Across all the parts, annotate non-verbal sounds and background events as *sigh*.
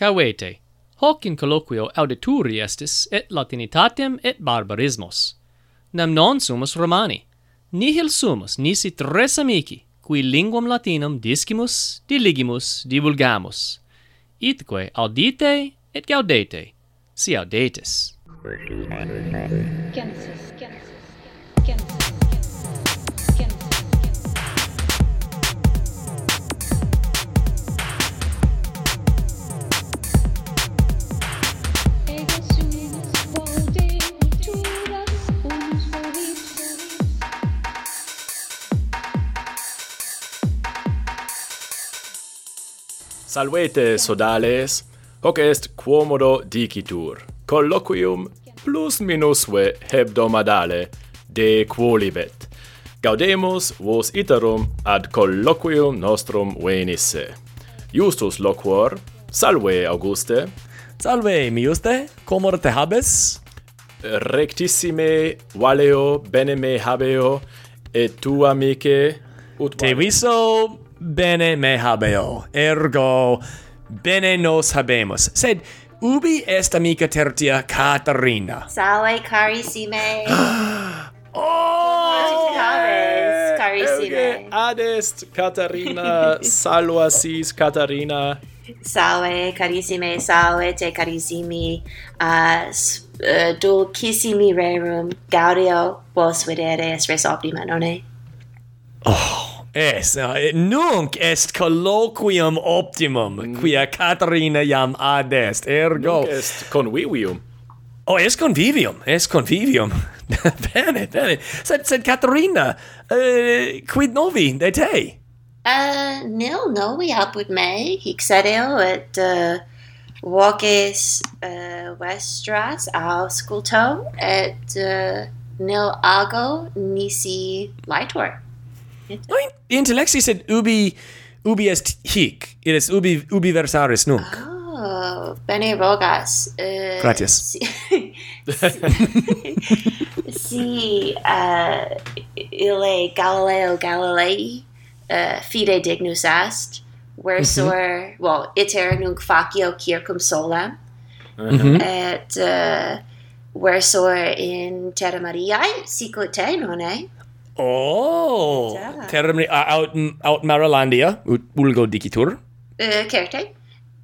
Cavete, hoc in colloquio audituri estis et latinitatem et barbarismos. Nam non sumus Romani, nihil sumus nisi tres amici, qui linguam latinum discimus, diligimus, divulgamus. Itque audite et gaudete, si audetis. Genesis, Genesis, Genesis. Salvete sodales, hoc est quomodo dicitur. Colloquium plus minusve hebdomadale de quolibet. Gaudemus vos iterum ad colloquium nostrum venisse. Justus loquor, salve Auguste. Salve Miuste, comor te habes? Rectissime valeo bene me habeo et tu amice ut te viso bene me habeo, ergo bene nos habemus. Sed ubi est amica tertia Caterina? Salve carissime. *gasps* oh! Aves, carissime. Adest Caterina, saluasis Caterina. Salve carissime, salve te carissimi. Uh, uh, dulcissimi rerum, gaudio vos videre res optima, non è? Oh. Es, eh, nunc est colloquium optimum, mm. quia Caterina iam adest, ergo... Nunc est convivium. Oh, es convivium, es convivium. *laughs* bene, bene. Sed, sed Caterina, uh, quid novi de te? Uh, nil novi apud me, hic sedeo et uh, voces uh, vestras ausculto, et uh, nil ago nisi laetur. *laughs* intellexi sed ubi ubi est hic. It is ubi ubi versaris nunc. Oh, bene vogas. Uh, Gratias. Si, *laughs* si uh, ille Galileo Galilei uh, fide dignus est, versor, mm -hmm. well, iter nunc facio circum solem, mm -hmm. et uh, versor in terra Mariae, sicut te, non è? Oh! Ja. Termini uh, out, out Marylandia, ut ulgo dicitur? Eh, uh, certe.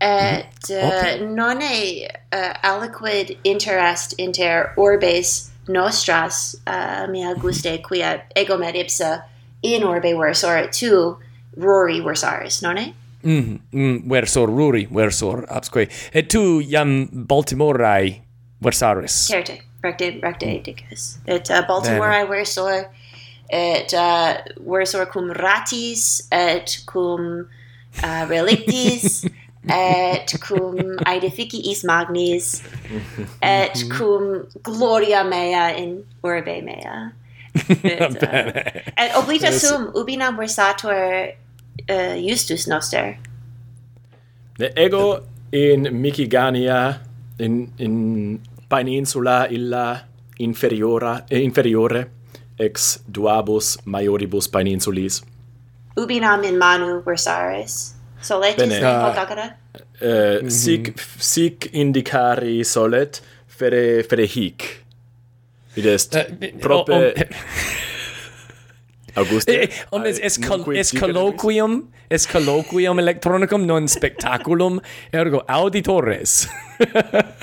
Et eh, uh, mhm. nonne uh, aliquid interest inter orbes nostras eh, uh, mea guste quia ego med ipsa in orbe versoret tu rori versaris, nonne? Mm, mm-hmm. mm, versor ruri, versor absque. Et tu iam Baltimorae versaris? Certe, recte, recte dicus. Et uh, Baltimorae versor et uh, versor cum ratis et cum uh, relictis *laughs* et cum aedificiis magnis et mhm. cum gloria mea in urbe mea. *laughs* Uh, et, uh, et oblita sum ubi nam versator uh, justus noster. Ego in Micigania in in peninsula illa inferiora eh, inferiore ex duabus maioribus peninsulis. Ubi nam in manu versaris. Soletis Bene. Uh, uh, sic, sic indicari solet, fere, fere hic. Id est uh, prope... Oh, *laughs* oh, Auguste. Eh, omnes es es colloquium, es colloquium electronicum non *laughs* spectaculum, ergo auditores.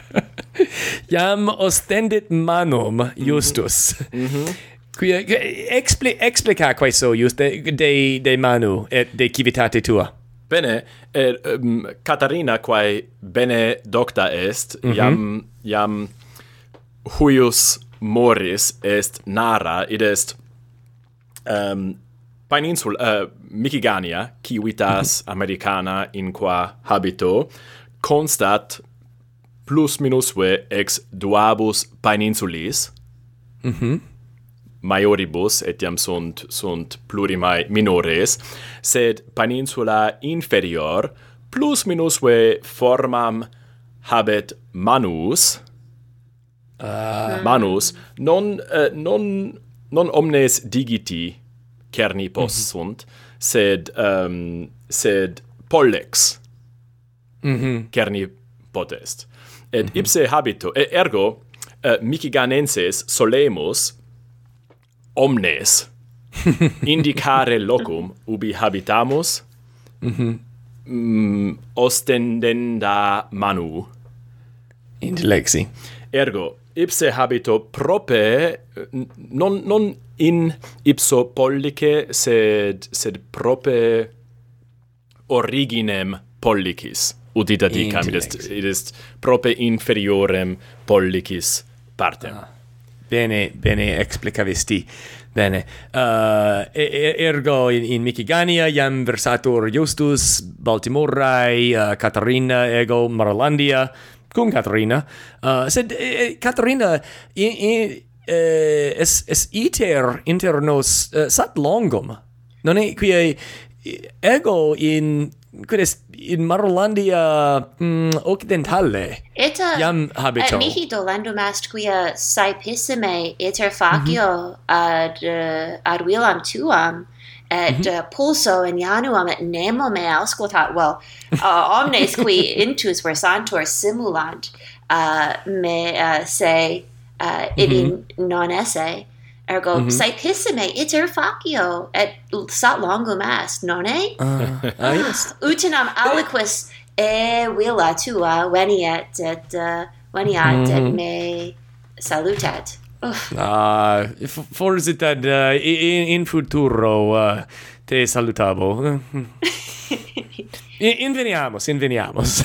*laughs* Iam ostendit manum mhm. justus. Mm -hmm. Mm -hmm. Qui eh, expli explica quae so just de de Manu et de civitate tua. Bene, et um, Catarina quae bene docta est, mm -hmm. iam iam huius moris est nara id est um, peninsula uh, Micigania, civitas mhm. americana in qua habito, constat plus minusve ex duabus peninsulis. Mhm. Mm maioribus etiam sunt sunt plurimae minores sed peninsula inferior plus minusve formam habet manus uh. manus non uh, non non omnes digiti cerni post mm -hmm. sunt sed um, sed pollex mm -hmm. cerni potest et mm -hmm. ipse habito ergo eh, uh, michiganenses solemus omnes. *laughs* Indicare locum ubi habitamus mm -hmm. mm, ostendenda manu. Intellexi ergo ipse habito prope non non in ipso pollice sed sed prope originem pollicis. Udita dicam id est, id est prope inferiorem pollicis partem. Ah bene bene explicavisti bene. Uh, ergo in, in Michigania iam versatur Justus Baltimorai uh, Catarina ego Marolandia cum Catarina? Uh, sed eh, Catarina in, in, eh, es es iter inter nos uh, sat longum. Non è qui ego in quid est in Marolandia mm, occidentale eta iam habito et mihi dolendum est quia saepissime iter facio mm -hmm. ad uh, ad vilam tuam et mm -hmm. uh, pulso in januam et nemo me auscultat well uh, omnes qui *laughs* intus versantur simulant uh, me uh, se uh, mm -hmm. ibi non esse Ergo, mm -hmm. iter facio et sat longum est, nonne? Ah, ah, uh, yes. *laughs* Utinam aliquis e villa tua veniet et uh, veniat mm. et mm-hmm. me salutat. Ah, uh, forzitad uh, in, in futuro uh, te salutabo. *laughs* inveniamos, inveniamos.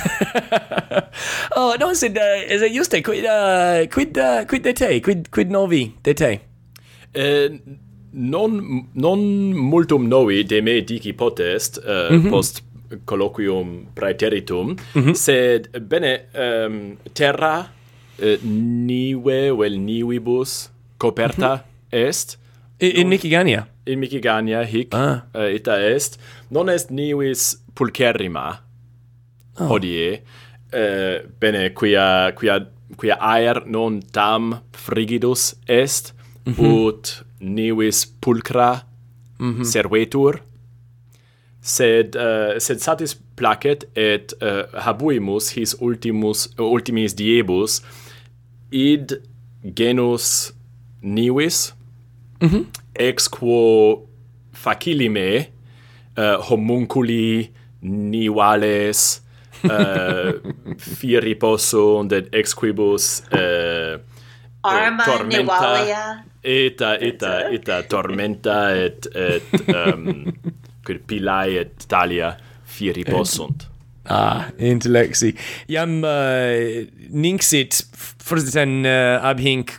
*laughs* oh, no, sed, uh, sed juste, quid, uh, quid, uh, quid de te, quid, quid novi de te? eh, non non multum novi de me dici potest eh, mm -hmm. post colloquium praeteritum mm -hmm. sed bene um, terra eh, nive vel nivibus coperta mm -hmm. est in, in Mikigania in Michigania hic ah. uh, ita est non est nivis pulcherrima oh. hodie uh, bene quia quia quia aer non tam frigidus est mm -hmm. ut nevis pulcra mm -hmm. servetur sed uh, sed satis placet et uh, habuimus his ultimus uh, ultimis diebus id genus nivis mm -hmm. ex quo facilime uh, homunculi nivales uh, *laughs* firi possunt et ex quibus uh, arma tormenta, nivalia eta eta eta tormenta et et *laughs* um quid pilae et talia fieri possunt Ah, intellexi Iam uh, ninxit frositen uh, ab hinc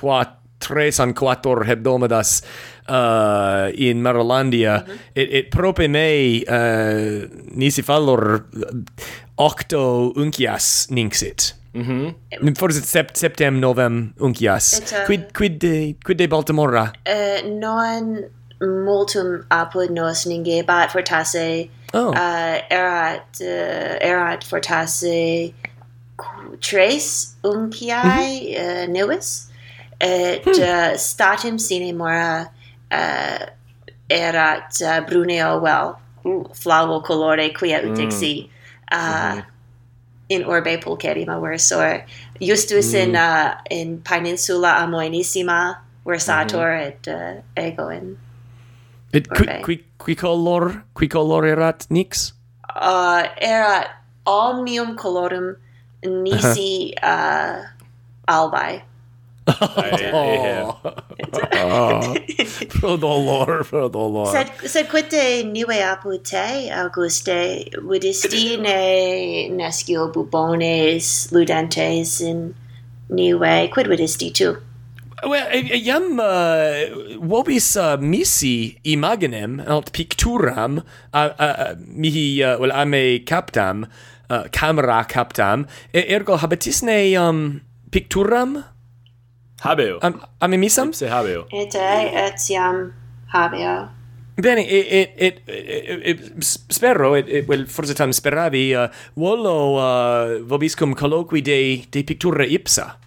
quatres an quator hebdomadas uh, in Marolandia, mm -hmm. et, et prope mei uh, nisi fallor octo uncias ninxit. Mhm. Mm Forse sept septem novem uncias. Et, quid quid de quid de Baltimora? Eh, uh, non multum apud nos ningebat fortasse. Oh. Eh, uh, erat uh, erat fortasse tres unciae mm mm-hmm. eh, -hmm. uh, nivis, et hmm. uh, statim sine mora uh, erat uh, bruneo well flavo colore quia utixi mm. uh, mm -hmm in orbe pulcherrima versor justus mm. in uh, in peninsula amoenissima versator mm-hmm. mm et uh, ego in et qui, qui qui color qui color erat nix? Uh, erat omnium colorum nisi *laughs* uh albae oh. *laughs* *laughs* pro dolor, pro dolor. Sed, sed quite nive apud te, Auguste, vidistine nescio bubones ludentes in nive, quid vidisti tu? Well, iam uh, vobis uh, misi imaginem aut picturam uh, uh, mihi uh, well, ame captam uh, camera captam ergo habetisne um, picturam Habeo. Am, am emisam? Ipse habeo. Et etiam habeo. Bene, e, e, e, spero, e, well, forse tam speravi, uh, volo uh, vobiscum colloqui de, de pictura ipsa.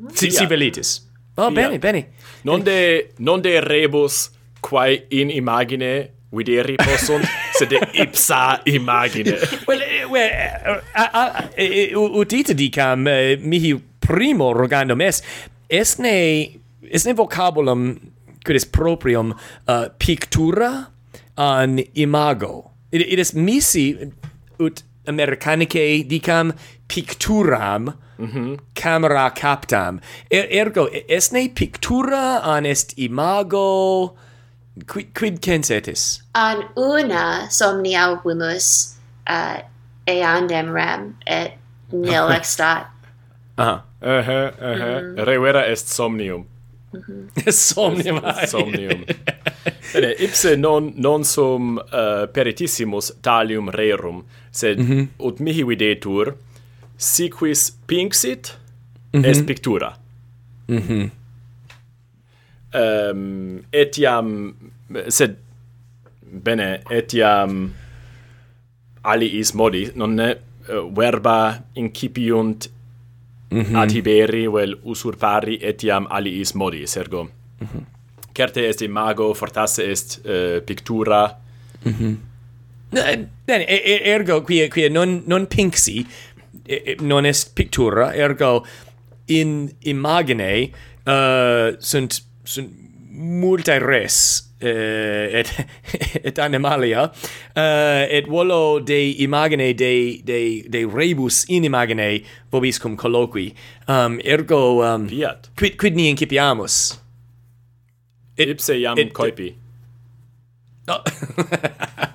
Mm-hmm. Si, si velitis. Oh, Fiat. bene, bene. Non de, eh. non de rebus quae in imagine videri possunt, *laughs* sed de ipsa imagine. well, eh, well, uh, uh, uh, uh, uh, uh, uh, uh, uh, uh, uh, primorogandum est esne esne vocabulum quid est proprium uh, pictura an imago. It, it is missi ut americanicae dicam picturam mm -hmm. camera captam. Er, ergo esne pictura an est imago? Quid quid censetis an una somnia vimus uh, eandem rem et nil *laughs* extat. Aha. Eh, eh, Mm -hmm. Revera est somnium. Mm -hmm. *laughs* somnium. Est, somnium. *laughs* Bene, ipse non, non sum uh, peritissimus talium rerum, sed mm -hmm. ut mihi videtur, siquis pinxit mm -hmm. est pictura. Mm um, etiam, sed, bene, etiam aliis modi, nonne, uh, verba incipiunt mm -hmm. atiberi vel usurpari etiam aliis modi ergo mm -hmm. certe est imago fortasse est uh, pictura mm -hmm. Bene, ergo qui qui non non pinxi non est pictura ergo in imagine uh, eh, sunt sunt multae res uh, et *laughs* et animalia uh, et volo de imagine de de de rebus in imagine vobis cum colloqui um ergo um Fiat. quid quid ni incipiamus it, ipse iam it, coipi no. *laughs*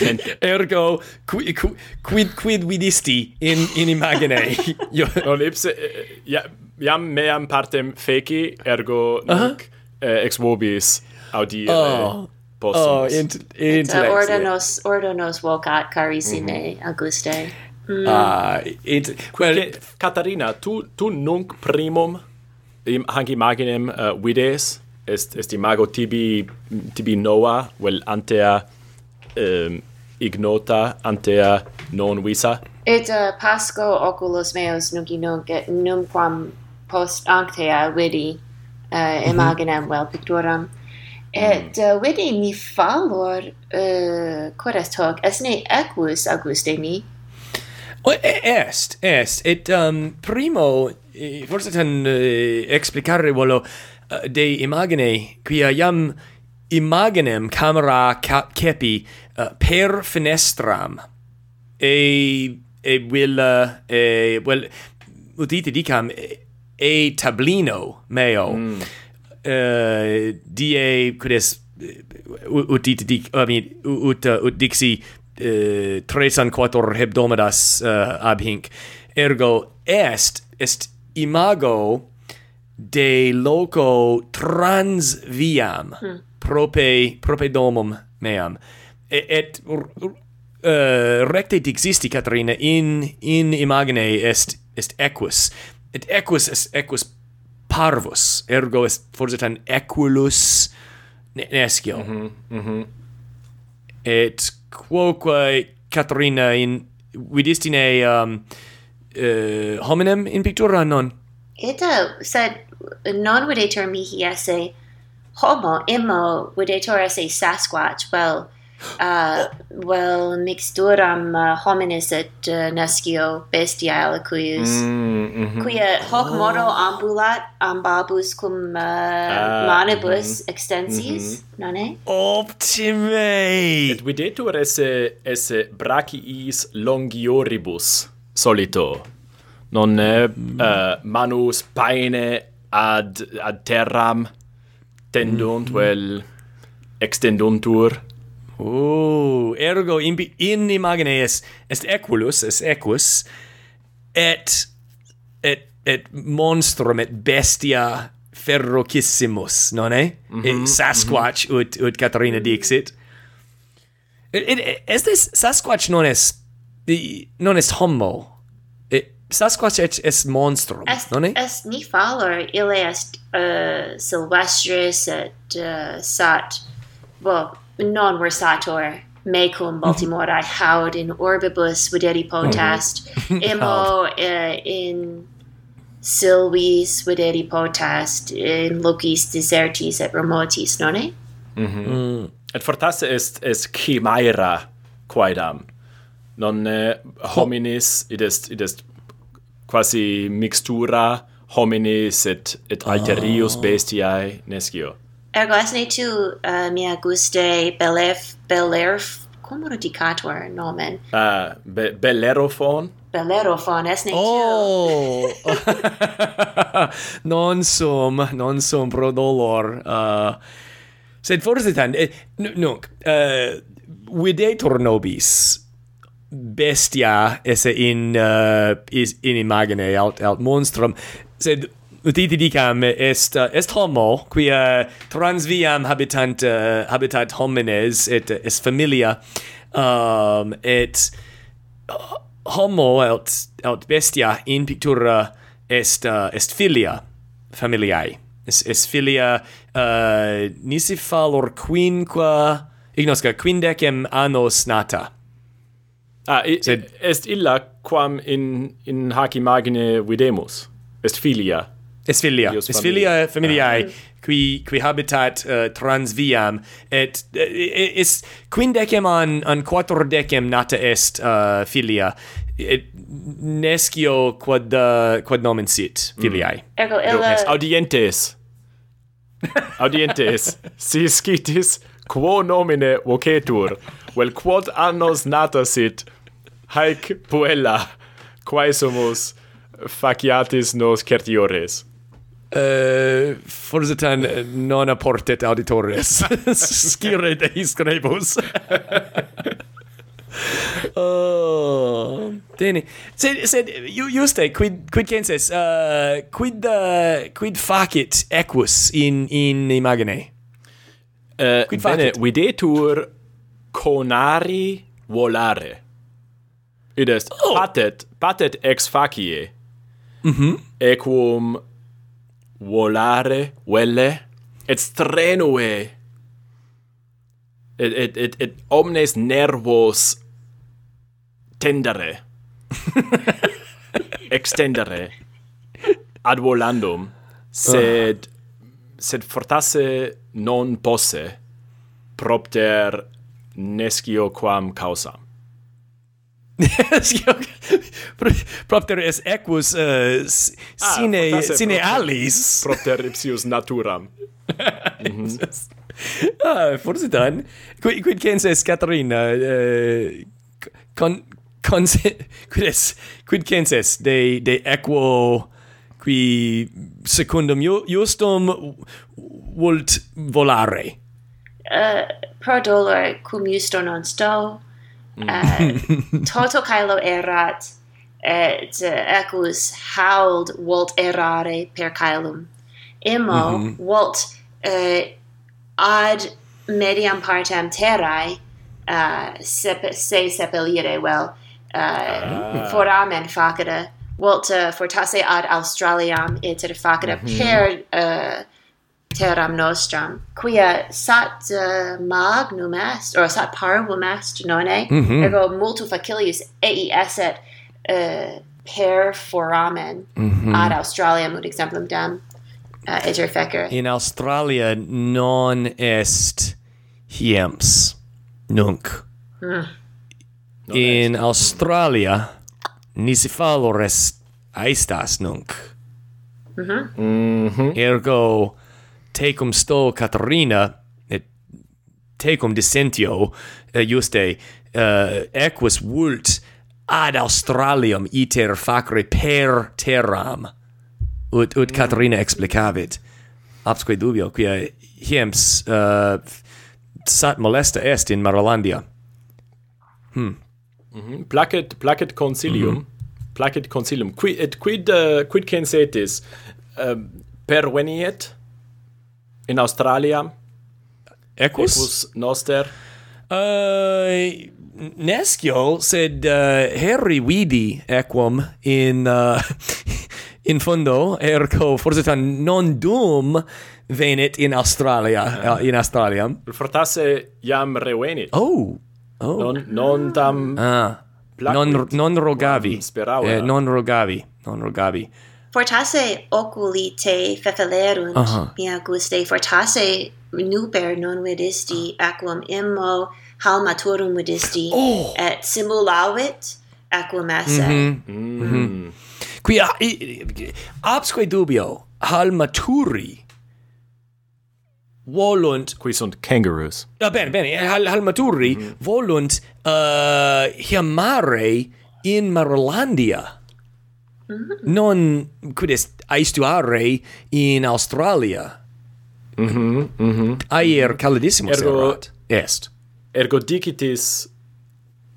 *laughs* Ergo qui, qui, quid quid vidisti in in imagine. *laughs* Io non ipse eh, eh, ja, iam meam partem feci ergo nunc uh -huh. eh, ex vobis audire. Eh, oh. Oh, in, in intellexia. Ordonos, ordonos vocat carissime mm -hmm. Auguste. Mm. Ah, it, quel... Catarina, tu, tu nunc primum im, hanc imaginem uh, vides, est, est imago tibi, tibi nova, vel antea um, ignota antea non visa? Et uh, pasco oculos meos nunc nunc numquam post antea vidi uh, mhm. imaginem mm -hmm. vel pictoram et uh, vidi mi fallor uh, quod est hoc esne equus auguste mi? O, est est et um, primo forse ten uh, explicare volo uh, de imagine quia iam imaginem camera capi cepi uh, per fenestram. E e will eh, e well udite dicam e, e tablino meo. Mm. Eh, uh, die quis udite dic I mean ut uh, ut dixi uh, tres an quator hebdomadas uh, ab hinc. Ergo est est imago de loco trans viam mm. prope prope domum meam et uh, recte dixisti Caterina in in imagine est est equus. Et equus est equus parvus ergo est forsitan equulus nescio mm -hmm, mm -hmm. et quoque Caterina in vidistine um, uh, hominem in pictura non? Ita sed non videtur mihi esse homo immo videtur esse sasquatch vel well, uh, well mixturam uh, homines et uh, nescio bestiae cuius mm, mm -hmm. quia hoc modo oh. ambulat ambabus cum uh, uh, manibus mm -hmm. extensis mm -hmm. nonne optime et videtur esse esse brachiis longioribus solito non mm. uh, manus paene ad ad terram tendunt mm -hmm. vel extenduntur Oh, ergo in, in imagine est, est equulus, est equus, et, et, et monstrum, et bestia ferrocissimus, non è? Mm -hmm, Sasquatch, mm -hmm. ut, ut Caterina dixit. Mm. Et, et, estes Sasquatch non est, non est homo, Sasquatch est, est monstrum, est, non est? ni nifalar, ille est uh, silvestris et uh, sat, well, non versator mecum mhm. Baltimorae haud in orbibus videri potest, imo uh, in silvis videri potest, in locis desertis et remotis, nonne? Mm -hmm. mm. Et fortasse est, est chimaera quaedam, non eh, hominis, id est, id est quasi mixtura hominis et, et ah. alterius oh. bestiae nescio ergasne tu uh, mia guste belef belerf cum rodicator nomen? Uh, be bellerophon? Bellerophon esne oh. tu. Oh! *laughs* Non sum non sum pro dolor. Uh, sed forse tan eh, nunc uh, eh, videtur nobis. Bestia esse in uh, is in imagine alt alt monstrum. Sed uti dicam est uh, est homo quia transviam habitant uh, habitat homines et uh, est familia um et uh, homo aut aut bestia in pictura est uh, est filia familiae. Es es filia uh, nisi fallor quinqua ignosca quindecem annos nata? Ah i, Sed, est illa quam in in hac imagine videmus? Est filia Esfilia, Esfilia eh, familiae, ah. qui, qui habitat uh, trans viam, et uh, is quindecem an, an quattordecem nata est uh, filia, et nescio quod, uh, quod nomen sit mm. filiae. Mm. Ergo, illa... Audientes, audientes, *laughs* si scitis quo nomine vocetur, vel quod annos nata sit, haec puella, quae sumus faciatis nos certiores. Eh, uh, forse tan eh, non apportet auditores. *laughs* Scire de grebus *laughs* oh tene sed sed juste quid quid censes uh, eh, quid uh, quid facit equus in in imagine? Uh, quid facit? bene videtur conari volare. Id est oh. patet patet ex facie. Mhm. Mm equum volare velle et strenue. Et et et, et omnes nervos tendere. *laughs* Extendere. Ad volandum. Sed uh. sed fortasse non posse propter nescio quam causam. *laughs* propter es equus uh, sine ah, sine propter, alis. *laughs* propter ipsius naturam. Mm -hmm. ah forse tan quid quid censas Caterina uh, con con *laughs* quid es quid censas de de equo qui secundum justum vult volare. Uh, pro dolore cum justo non sto Mm. Uh, toto caelo erat, et equus haud volt errare per caelum. Imo mm -hmm. volt uh, ad mediam partem terrae uh, sep se sepelire well uh, ah. foramen facere volt uh, fortasse ad Australiam iter facere mm -hmm. per uh, terram nostram, quia sat uh, magnum est, or sat parvum est, nonne, mm -hmm. ergo multu facilius ei esset uh, per foramen mm -hmm. ad Australiam ut exemplum dam uh, iter fecere. In Australia non est hiems nunc. Mm. In est. Australia nisi fallor est aestas nunc. Mm -hmm. Mm -hmm. Ergo tecum sto Caterina et tecum dissentio uh, juste uh, equus vult ad Australium iter facere per terram ut ut Caterina explicavit absque dubio quia hiems uh, sat molesta est in Marolandia hm mm -hmm. Mm-hmm. placet placet concilium. mm -hmm. placet concilium. quid et quid uh, quid censetis uh, perveniet In Australia? Equus, Equus noster? Uh, nescio, sed eh, uh, herri vidi Equum in, uh, *laughs* in fundo ergo forse tan non dum venit in Australia, uh, in Australia. Fortasse jam revenit. Oh, oh. Non, non tam... Ah. Non, non rogavi. Speravo. Eh, non rogavi, non rogavi fortasse oculi te fefelerunt uh -huh. mia guste fortasse nuper non vidisti aquam immo hal maturum vidisti oh. et simulavit aquam esse mm -hmm. mm -hmm. qui absque dubio hal maturi volunt qui sunt kangaroos ah, bene bene hal, hal maturi mm -hmm. volunt uh, hiamare in Marolandia -hmm. Non quid est aestuare in Australia. Mhm. Mm mhm. Mm Aer caldissimus ergo, erat. Est. Ergo dicitis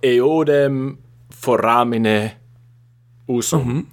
eodem foramine usum. Mm -hmm.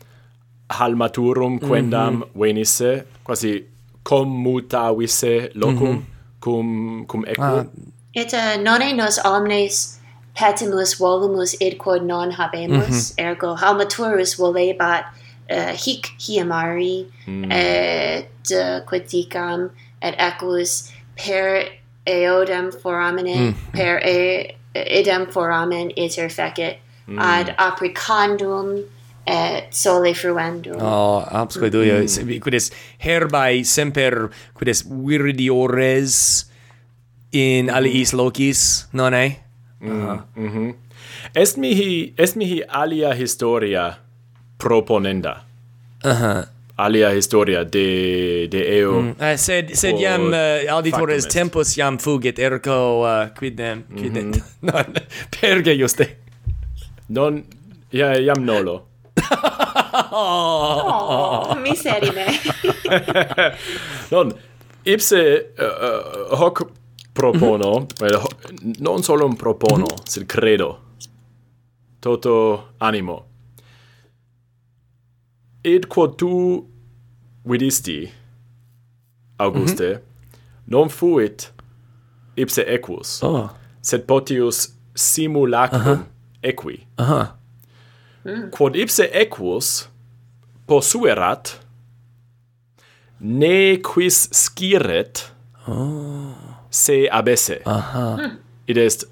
Halmaturum quendam mm -hmm. venisse, quasi commutavisse locum mm -hmm. cum cum equo. Ah. Et uh, nonne nos omnes petimus volumus id quod non habemus mm -hmm. ergo halmaturus volebat uh, hic hiamari mm. et uh, quidicam et equus per eodem foramine mm. per e, idem foramen iter fecit mm. ad apricandum et sole fruendum. Ah, oh, absque mm. Quidis herbae semper quidis viridiores in hmm. aliis locis, non eh? Aha. Mm -hmm. Est mihi est mihi alia historia proponenda. Aha. Alia historia de de eo. Mm. Uh, sed sed iam uh, eh, auditores tempus iam fugit ergo eh, uh, quidem quidem mm -hmm. *laughs* non perge juste. Non ja iam nolo. oh, oh, miserime. *laughs* non ipse uh, uh, hoc propono, mhm. non solo un propono, mhm. sed credo. Toto animo. Id quod tu vidisti, Auguste, mm -hmm. non fuit ipse equus, oh. sed potius simulacrum equi. Aha. Mm. Quod ipse equus posuerat, ne quis sciret, oh se abesse. Aha. Hmm. It est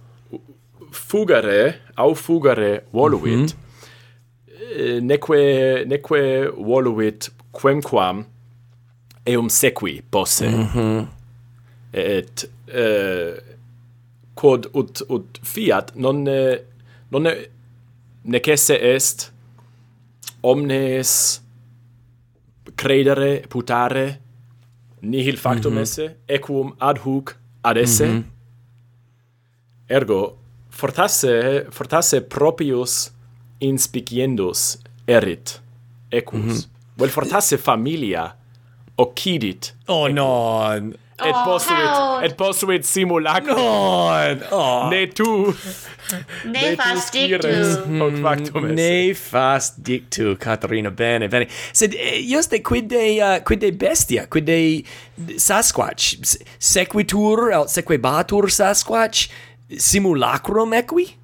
fugare au fugare voluit. Mm -hmm. neque neque voluit quemquam eum sequi posse. Mm -hmm. Et uh, quod ut ut fiat non eh, non necesse est omnes credere putare nihil factum mm -hmm. esse equum ad hoc ad esse. Mm -hmm. Ergo, fortasse, fortasse propius inspiciendus erit, equus. Mm -hmm. Vel fortasse familia occidit. Oh, equus. no! et oh, postuit et possuit simulacrum. Oh. ne tu. Ne fas dictu hoc factum mm-hmm. esse. Ne fas dictu Caterina bene bene. Sed eh, quid dei eh, uh, quidde bestia quid de Sasquatch? Sequitur aut sequebatur Sasquatch simulacrum equi?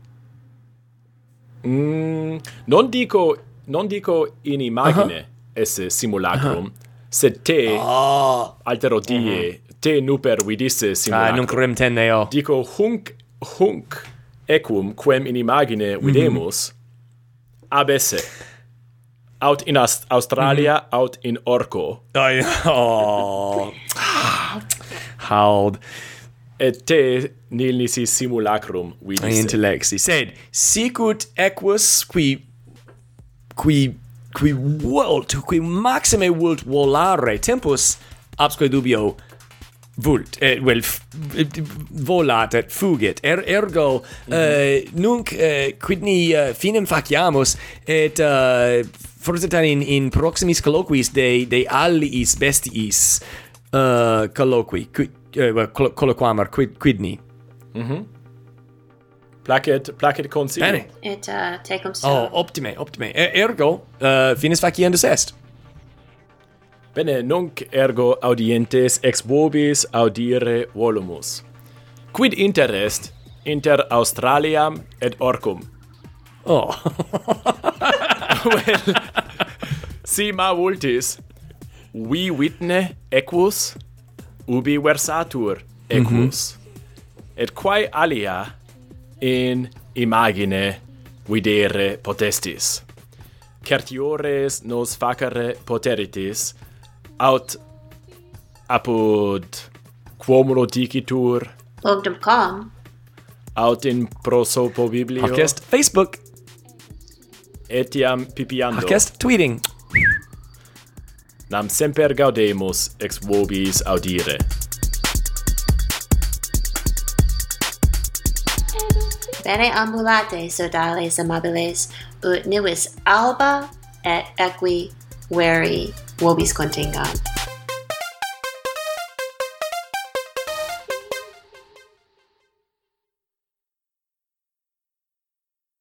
Mm, non dico non dico in imagine uh -huh. esse simulacrum uh -huh. sed te ah. oh. altero die uh mm-hmm. -huh te nuper vidisse simulac. Ah, nunc rem teneo. Dico hunc, hunc equum quem in imagine videmus, mm -hmm. abesse. Aut in Aust Australia, mm -hmm. aut in Orco. Ai, oh. Haud. Et te nil nisi simulacrum vidisse. Intellexi. Sed, sicut equus qui qui qui vult, qui maxime vult volare, tempus absque dubio vult eh, well et eh, fugit er, ergo mm -hmm. eh, nunc eh, quidni uh, eh, finem faciamus et eh, uh, forse in in proximis colloquis de de alliis bestiis uh, colloqui qui eh, well, colloquamar quid quidni mhm. Mm placet placet consilio bene. Et uh, tecum so oh optime optime. Er, ergo uh, finis faciendus est. Bene, nunc ergo audientes ex vobis audire volumus. Quid interest inter Australiam et Orcum? Oh. *laughs* well, si ma vultis, vi vitne equus, ubi versatur equus, mm -hmm. et quae alia in imagine videre potestis. Certiores nos facere poteritis, aut apud quomulo dicitur punctum com aut in prosopo biblio podcast facebook. Etiam pipiando. Podcast tweeting. Nam semper gaudemus ex vobis audire. Bene ambulate sodales amabiles ut nivis alba et equi veri. will be squinting on.